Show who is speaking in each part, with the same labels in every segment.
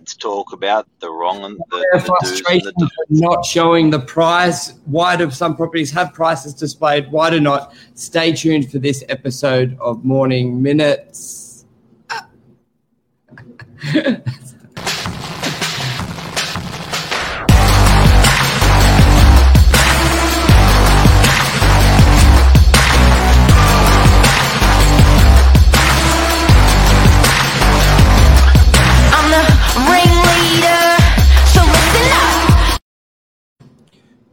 Speaker 1: let's talk about the wrong and the, the
Speaker 2: frustration
Speaker 1: the
Speaker 2: not showing the price. Why do some properties have prices displayed? Why do not? Stay tuned for this episode of Morning Minutes.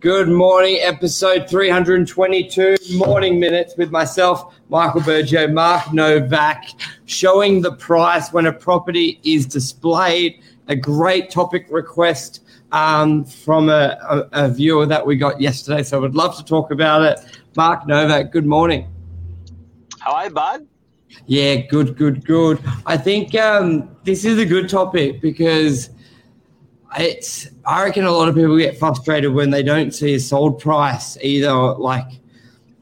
Speaker 2: Good morning, episode 322, Morning Minutes with myself, Michael Bergio, Mark Novak, showing the price when a property is displayed. A great topic request um, from a, a, a viewer that we got yesterday, so I would love to talk about it. Mark Novak, good morning.
Speaker 1: How are you, bud?
Speaker 2: Yeah, good, good, good. I think um, this is a good topic because it's. I reckon a lot of people get frustrated when they don't see a sold price either, like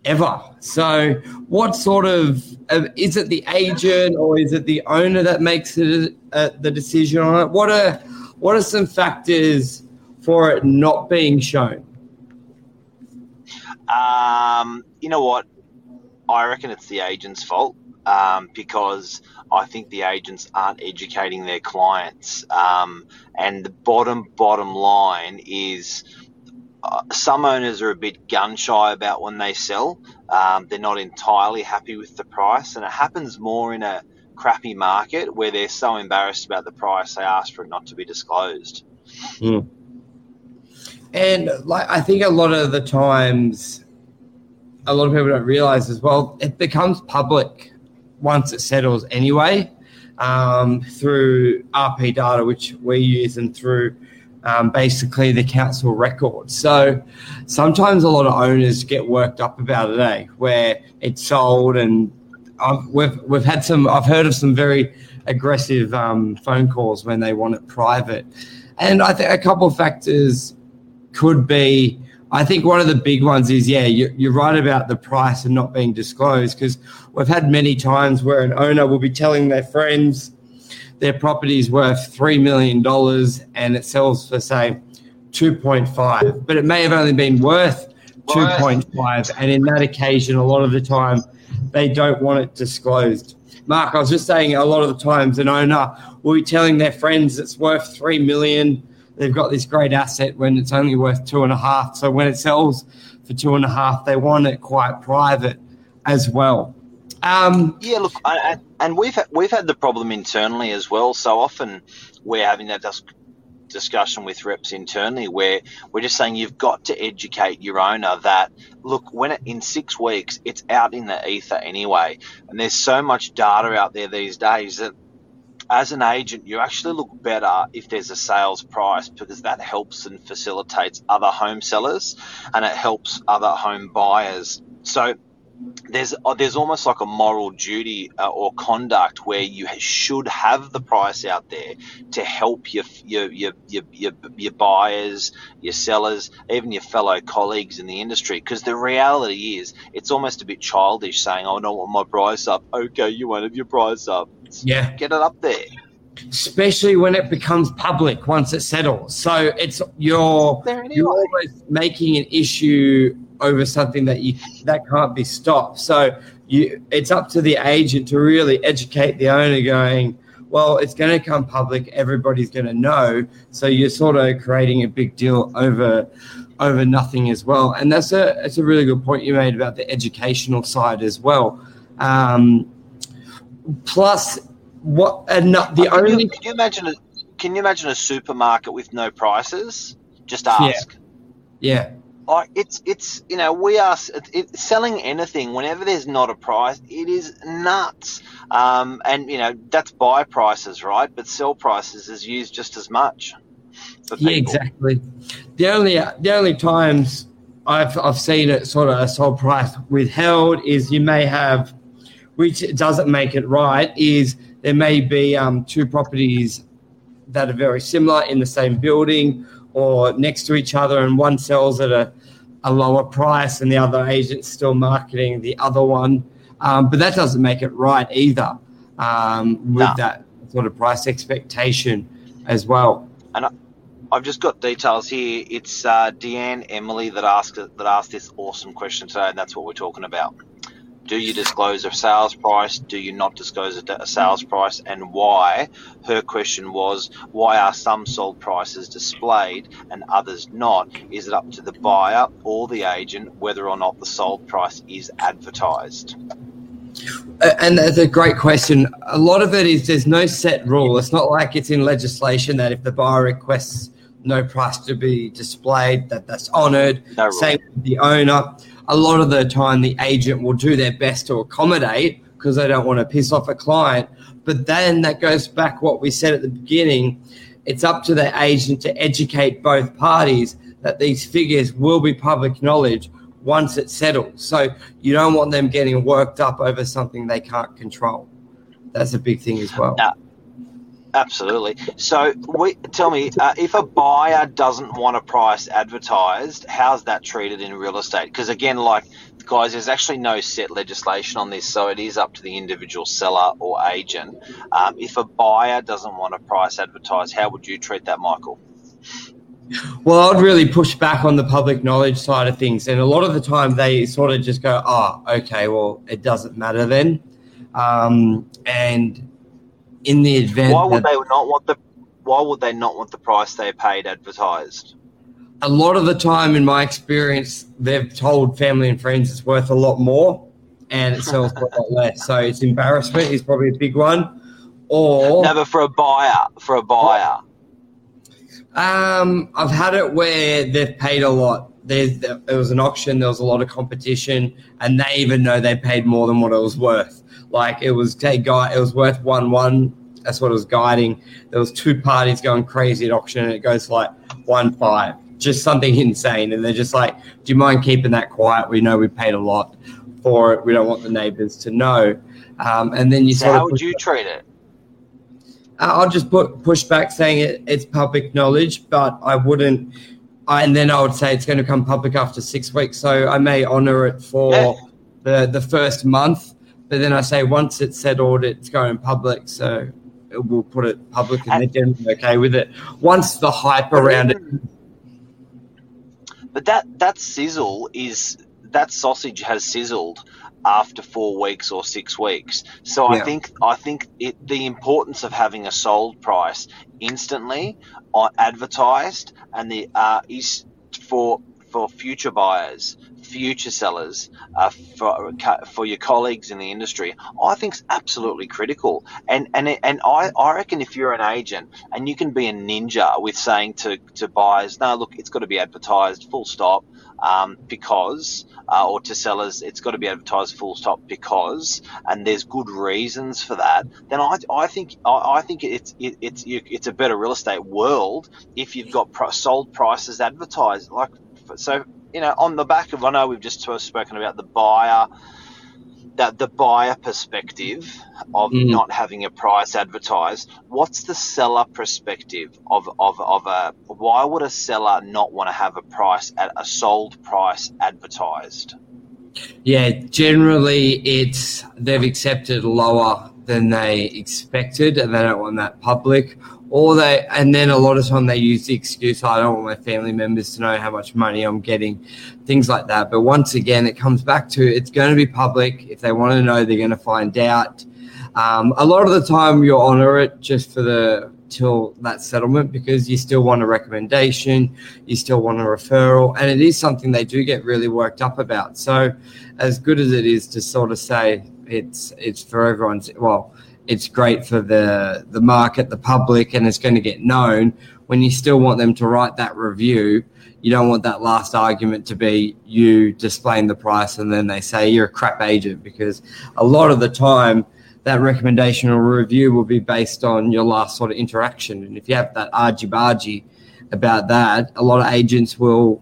Speaker 2: ever. So, what sort of uh, is it? The agent or is it the owner that makes it uh, the decision on it? What are what are some factors for it not being shown?
Speaker 1: Um, you know what? I reckon it's the agent's fault um, because I think the agents aren't educating their clients. Um, and the bottom, bottom line is uh, some owners are a bit gun shy about when they sell. Um, they're not entirely happy with the price, and it happens more in a crappy market where they're so embarrassed about the price they ask for it not to be disclosed.
Speaker 2: And like I think a lot of the times, a lot of people don't realize as well, it becomes public once it settles anyway um, through RP data, which we use, and through um, basically the council record. So sometimes a lot of owners get worked up about it, eh? Where it's sold, and I've, we've we've had some. I've heard of some very aggressive um, phone calls when they want it private, and I think a couple of factors could be. I think one of the big ones is yeah, you're, you're right about the price and not being disclosed because we've had many times where an owner will be telling their friends their property is worth three million dollars and it sells for say two point five, but it may have only been worth two point five, and in that occasion, a lot of the time they don't want it disclosed. Mark, I was just saying, a lot of the times an owner will be telling their friends it's worth three million. They've got this great asset when it's only worth two and a half. So when it sells for two and a half, they want it quite private as well. Um,
Speaker 1: Yeah, look, I, I, and we've we've had the problem internally as well. So often we're having that dis- discussion with reps internally where we're just saying you've got to educate your owner that look when it, in six weeks it's out in the ether anyway, and there's so much data out there these days that as an agent, you actually look better if there's a sales price because that helps and facilitates other home sellers and it helps other home buyers. So there's uh, there's almost like a moral duty uh, or conduct where you should have the price out there to help your your your your, your, your buyers, your sellers, even your fellow colleagues in the industry. Because the reality is, it's almost a bit childish saying, "Oh, I don't want my price up." Okay, you won't have your price up.
Speaker 2: Yeah.
Speaker 1: get it up there.
Speaker 2: especially when it becomes public once it settles. So it's you're
Speaker 1: anyway.
Speaker 2: you're almost making an issue over something that you that can't be stopped. So you it's up to the agent to really educate the owner going, well, it's going to come public, everybody's going to know. So you're sort of creating a big deal over over nothing as well. And that's a that's a really good point you made about the educational side as well. Um, plus what and not the
Speaker 1: Uh,
Speaker 2: only
Speaker 1: can you imagine a Can you imagine a supermarket with no prices? Just ask.
Speaker 2: yeah
Speaker 1: Like it's it's you know we are it, selling anything whenever there's not a price it is nuts um, and you know that's buy prices right but sell prices is used just as much.
Speaker 2: Yeah, exactly. The only the only times I've I've seen it sort of a sold price withheld is you may have, which doesn't make it right, is there may be um, two properties that are very similar in the same building or next to each other, and one sells at a, a lower price and the other agent's still marketing the other one. Um, but that doesn't make it right either um, with that sort of price expectation. as well.
Speaker 1: And I've just got details here. It's uh, Deanne Emily that asked that asked this awesome question today, and that's what we're talking about. Do you disclose a sales price? Do you not disclose a, sales price, and why? Her question was, why are some sold prices displayed and others not? Is it up to the buyer or the agent whether or not the sold price is advertised?
Speaker 2: And that's a great question. A lot of it is there's no set rule. It's not like it's in legislation that if the buyer requests no price to be displayed, that that's honoured.
Speaker 1: No.
Speaker 2: Same with the owner. A lot of the time, the agent will do their best to accommodate because they don't want to piss off a client. But then that goes back what we said at the beginning. It's up to the agent to educate both parties that these figures will be public knowledge once it settles. So you don't want them getting worked up over something they can't control. That's a big thing as well.
Speaker 1: Absolutely. So, we, tell me, uh, if a buyer doesn't want a price advertised, how's that treated in real estate? Because again, like guys, there's actually no set legislation on this, so it is up to the individual seller or agent. Um, if a buyer doesn't want a price advertised, how would you treat that, Michael?
Speaker 2: Well, I'd really push back on the public knowledge side of things. And a lot of the time they sort of just go, oh, okay, well, it doesn't matter then. Um, and in the event
Speaker 1: Why would they not want the Why would they not want the price they paid advertised?
Speaker 2: a lot of the time, in my experience, they've told family and friends it's worth a lot more and it sells a lot less. So it's embarrassment is probably a big one. Or
Speaker 1: No, but for a buyer, for a buyer,
Speaker 2: Um, I've had it where they've paid a lot. There's, there was an auction, there was a lot of competition, and they even know they paid more than what it was worth. Like it was take guy, it was worth one one. That's what it was guiding. There was two parties going crazy at auction, and it goes for like one five, just something insane. And they're just like, "Do you mind keeping that quiet? We know we paid a lot for it. We don't want the neighbors to know." Um, and then you
Speaker 1: so how would you treat it?
Speaker 2: uh, I'll just put push back saying it, it's public knowledge, but I wouldn't. I, and then I would say it's going to come public after six weeks, so I may honour it for
Speaker 1: Yeah.
Speaker 2: the the first month. But then I say once it's settled, it's going public, so we'll put it public, and they're generally okay with it. Once the hype around it,
Speaker 1: But that that sizzle is that sausage has sizzled after four weeks or six weeks. So I think I think it, the importance of having a sold price instantly on advertised and the uh, is for for future buyers, future sellers, uh, for for your colleagues in the industry, I think is absolutely critical. And and and I, I reckon if you're an agent and you can be a ninja with saying to, to buyers, no, look, it's got to be advertised, full stop, um, because, uh, or to sellers, it's got to be advertised, full stop, because, and there's good reasons for that. Then I, I think I, I think it's it, it's you, it's a better real estate world if you've got pro- sold prices advertised. Like so, you know, on the back of I know we've just spoken about the buyer that the buyer perspective of
Speaker 2: Mm.
Speaker 1: not having a price advertised, what's the seller perspective of, of, of a why would a seller not want to have a price at a sold price advertised?
Speaker 2: yeah, generally it's they've accepted lower than they expected, and they don't want that public. Or they, and then a lot of time they use the excuse, I don't want my family members to know how much money I'm getting, things like that. But once again, it comes back to it's going to be public. If they want to know, they're going to find out. Um, a lot of the time, you'll honor it just for the till that settlement because you still want a recommendation, you still want a referral, and it is something they do get really worked up about. So, as good as it is to sort of say it's it's for everyone's well, it's great for the the market, the public, and it's going to get known. When you still want them to write that review, you don't want that last argument to be you displaying the price and then they say you're a crap agent because a lot of the time that recommendation or review will be based on your last sort of interaction. And if you have that argy bargy about that, a lot of agents will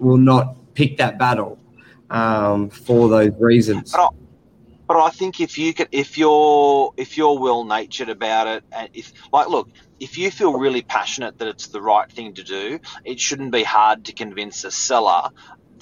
Speaker 2: will not pick that battle um, for those reasons.
Speaker 1: But I, think if you could, if you're if you're well natured about it, and if like, look, if you feel really passionate that it's the right thing to do, it shouldn't be hard to convince a seller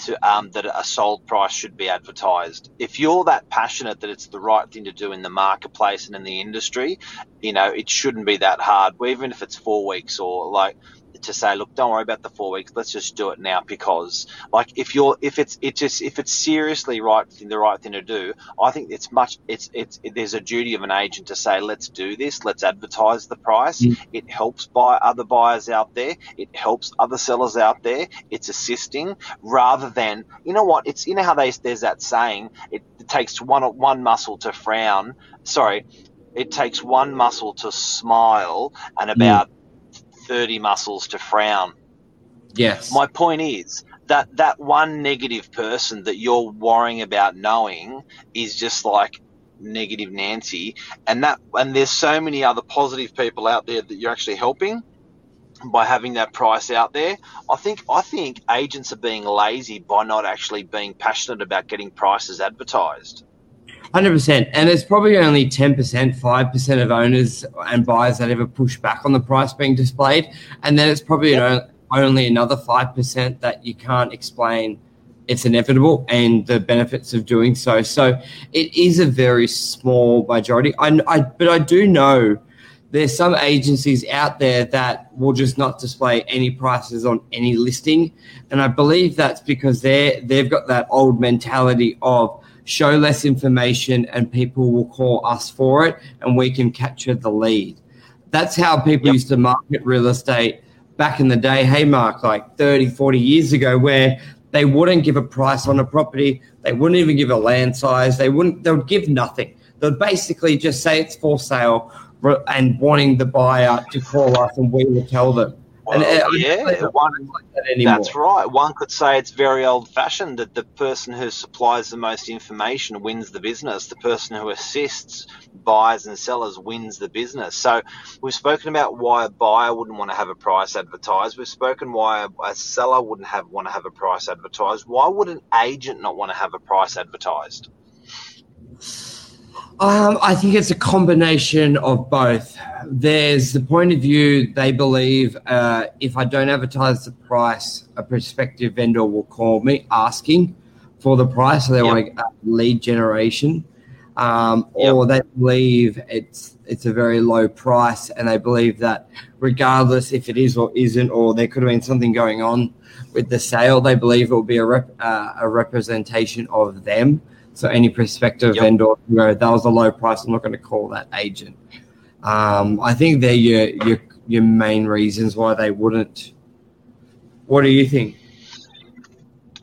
Speaker 1: to um, that a sold price should be advertised. If you're that passionate that it's the right thing to do in the marketplace and in the industry, you know it shouldn't be that hard. Even if it's four weeks or like to say, look, don't worry about the four weeks. Let's just do it now because, like, if you're, if it's, it just, if it's seriously right, the right thing to do, I think it's much, it's, it's, it, there's a duty of an agent to say, let's do this, let's advertise the price.
Speaker 2: Mm.
Speaker 1: It helps buy other buyers out there. It helps other sellers out there. It's assisting rather than, you know what? It's, you know how they, there's that saying, it, it takes one, one muscle to frown. Sorry. It takes one muscle to smile and about 30 muscles to frown.
Speaker 2: Yes.
Speaker 1: My point is that that one negative person that you're worrying about knowing is just like negative Nancy, and that and there's so many other positive people out there that you're actually helping by having that price out there. I think I think agents are being lazy by not actually being passionate about getting prices advertised.
Speaker 2: Hundred percent, and it's probably only ten percent, five percent of owners and buyers that ever push back on the price being displayed, and then it's probably
Speaker 1: Yep.
Speaker 2: only another five percent that you can't explain. It's inevitable, and the benefits of doing so. So it is a very small majority. I, I but I do know there's some agencies out there that will just not display any prices on any listing, and I believe that's because they they've got that old mentality of show less information and people will call us for it and we can capture the lead. That's how people
Speaker 1: Yep.
Speaker 2: used to market real estate back in the day. Hey, Mark, like 30, 40 years ago, where they wouldn't give a price on a property, they wouldn't even give a land size, they wouldn't, they would give nothing. They'd basically just say it's for sale and wanting the buyer to call us and we will tell them. And
Speaker 1: Well,
Speaker 2: uh,
Speaker 1: yeah,
Speaker 2: don't think it's
Speaker 1: one-
Speaker 2: like that.
Speaker 1: That's right. One could say it's very old fashioned that the person who supplies the most information wins the business. The person who assists buyers and sellers wins the business. So we've spoken about why a buyer wouldn't want to have a price advertised. We've spoken why a, a seller wouldn't have want to have a price advertised. Why would an agent not want to have a price advertised?
Speaker 2: Um, I think it's a combination of both. There's the point of view they believe uh, if I don't advertise the price, a prospective vendor will call me asking for the price. So they
Speaker 1: Yep.
Speaker 2: want uh, lead generation, um,
Speaker 1: Yep.
Speaker 2: or they believe it's it's a very low price, and they believe that regardless if it is or isn't, or there could have been something going on with the sale, they believe it will be a rep, uh, a representation of them. So any prospective
Speaker 1: Yep.
Speaker 2: vendor, you know, that was a low price. I'm not going to call that agent. Um, I think they're your your your main reasons why they wouldn't. What do you think?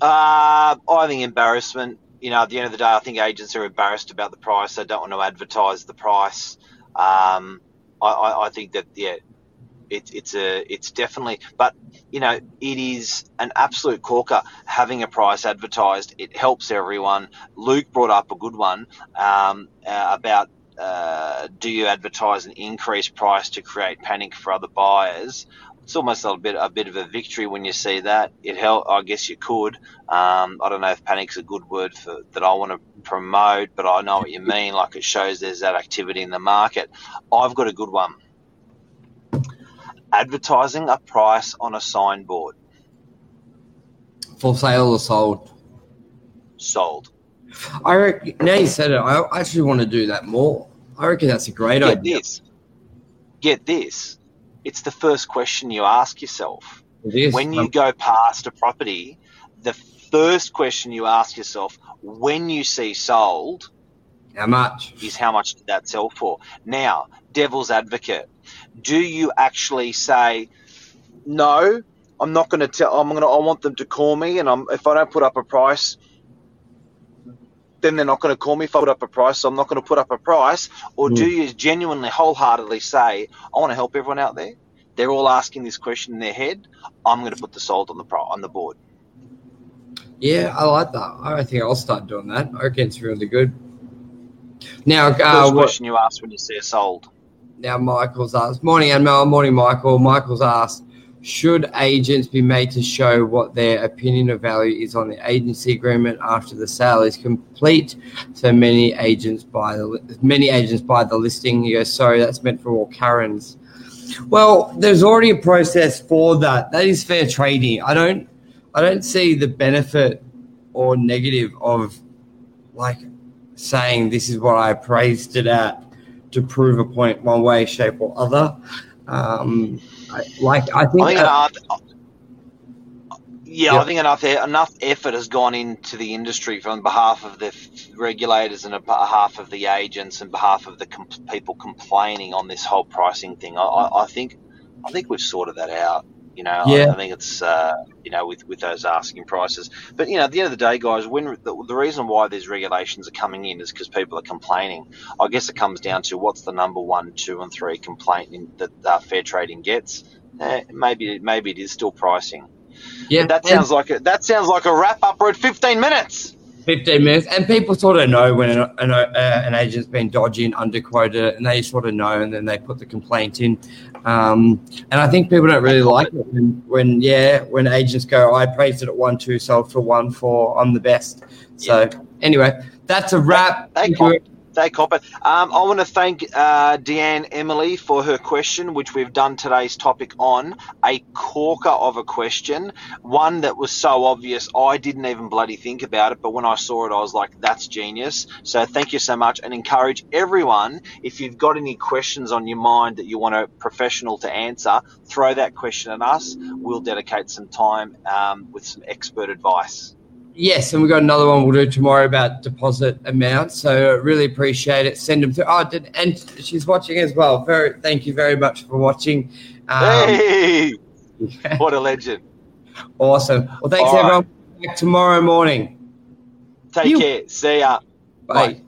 Speaker 1: Uh, I think embarrassment. You know, at the end of the day, I think agents are embarrassed about the price. They don't want to advertise the price. Um, I, I, I think that yeah, it, it's a it's definitely. But you know, it is an absolute corker having a price advertised. It helps everyone. Luke brought up a good one um, uh, about. Uh, do you advertise an increased price to create panic for other buyers? It's almost a bit a bit of a victory when you see that. It help. I guess you could. Um, I don't know if panic's a good word for that I want to promote, but I know what you mean. Like it shows there's that activity in the market. I've got a good one. Advertising a price on a signboard.
Speaker 2: For sale or sold?
Speaker 1: Sold.
Speaker 2: I reckon, now you said it. I actually want to do that more. I reckon that's a great
Speaker 1: Get
Speaker 2: idea.
Speaker 1: this. Get this. It's the first question you ask yourself. When you
Speaker 2: Um,
Speaker 1: go past a property, the first question you ask yourself when you see sold
Speaker 2: how much?
Speaker 1: is how much did that sell for? Now, devil's advocate, do you actually say, no, I'm not going to tell, I'm going to, I want them to call me and I'm, if I don't put up a price, then they're not going to call me if I put up a price, so I'm not going to put up a price? Or do you genuinely, wholeheartedly say, I want to help everyone out there? They're all asking this question in their head. I'm going to put the sold on the pro- on the board.
Speaker 2: Yeah, I like that. I think I'll start doing that. I reckon it's really good. Now,
Speaker 1: First
Speaker 2: uh, what,
Speaker 1: question you ask when you see a sold.
Speaker 2: now Michael's asked. Morning, Anmel. Morning, Michael. Michael's asked, should agents be made to show what their opinion of value is on the agency agreement after the sale is complete? So many agents buy the many agents buy the listing. He goes, sorry, that's meant for all Karens. Well, there's already a process for that. That is fair trading. I don't I don't see the benefit or negative of like saying this is what I praised it at to prove a point one way, shape, or other. Um, like I think,
Speaker 1: I think
Speaker 2: that-
Speaker 1: enough, yeah,
Speaker 2: Yeah.
Speaker 1: I think enough enough effort has gone into the industry from behalf of the regulators and on behalf of the agents and behalf of the com- people complaining on this whole pricing thing. I, I, I think I think we've sorted that out. You know, I-
Speaker 2: Yeah.
Speaker 1: I, think it's uh, you know with with those asking prices. But you know, at the end of the day, guys, when the, the reason why these regulations are coming in is because people are complaining. I guess it comes down to what's the number one, two, and three complaint in, that uh, fair trading gets. Eh, maybe maybe it is still pricing.
Speaker 2: yeah,
Speaker 1: That
Speaker 2: and-
Speaker 1: sounds like a, that sounds like a wrap up. We're at 15 minutes.
Speaker 2: 15 minutes and people sort of know when an, an, uh, an agent's been dodgy and underquoted and they sort of know and then they put the complaint in. Um, and i think people don't really like it. when, when yeah when agents go i praised it at one two sold for one four i'm the best. So anyway that's a wrap. Thank you.
Speaker 1: They cop it. Um, I want to thank uh, Deanne Emily for her question, which we've done today's topic on. A corker of a question, one that was so obvious I didn't even bloody think about it, but when I saw it, I was like, "That's genius." So thank you so much, and encourage everyone if you've got any questions on your mind that you want a professional to answer, throw that question at us. We'll dedicate some time um, with some expert advice.
Speaker 2: Yes, and we've got another one we'll do tomorrow about deposit amounts. So really appreciate it. Send them through. Oh, did, and she's watching as well. Very, thank you very much for watching. Um,
Speaker 1: hey, what a legend!
Speaker 2: Awesome. Well, thanks
Speaker 1: All right.
Speaker 2: everyone. Back tomorrow morning.
Speaker 1: Take
Speaker 2: You-
Speaker 1: care. See ya.
Speaker 2: Bye.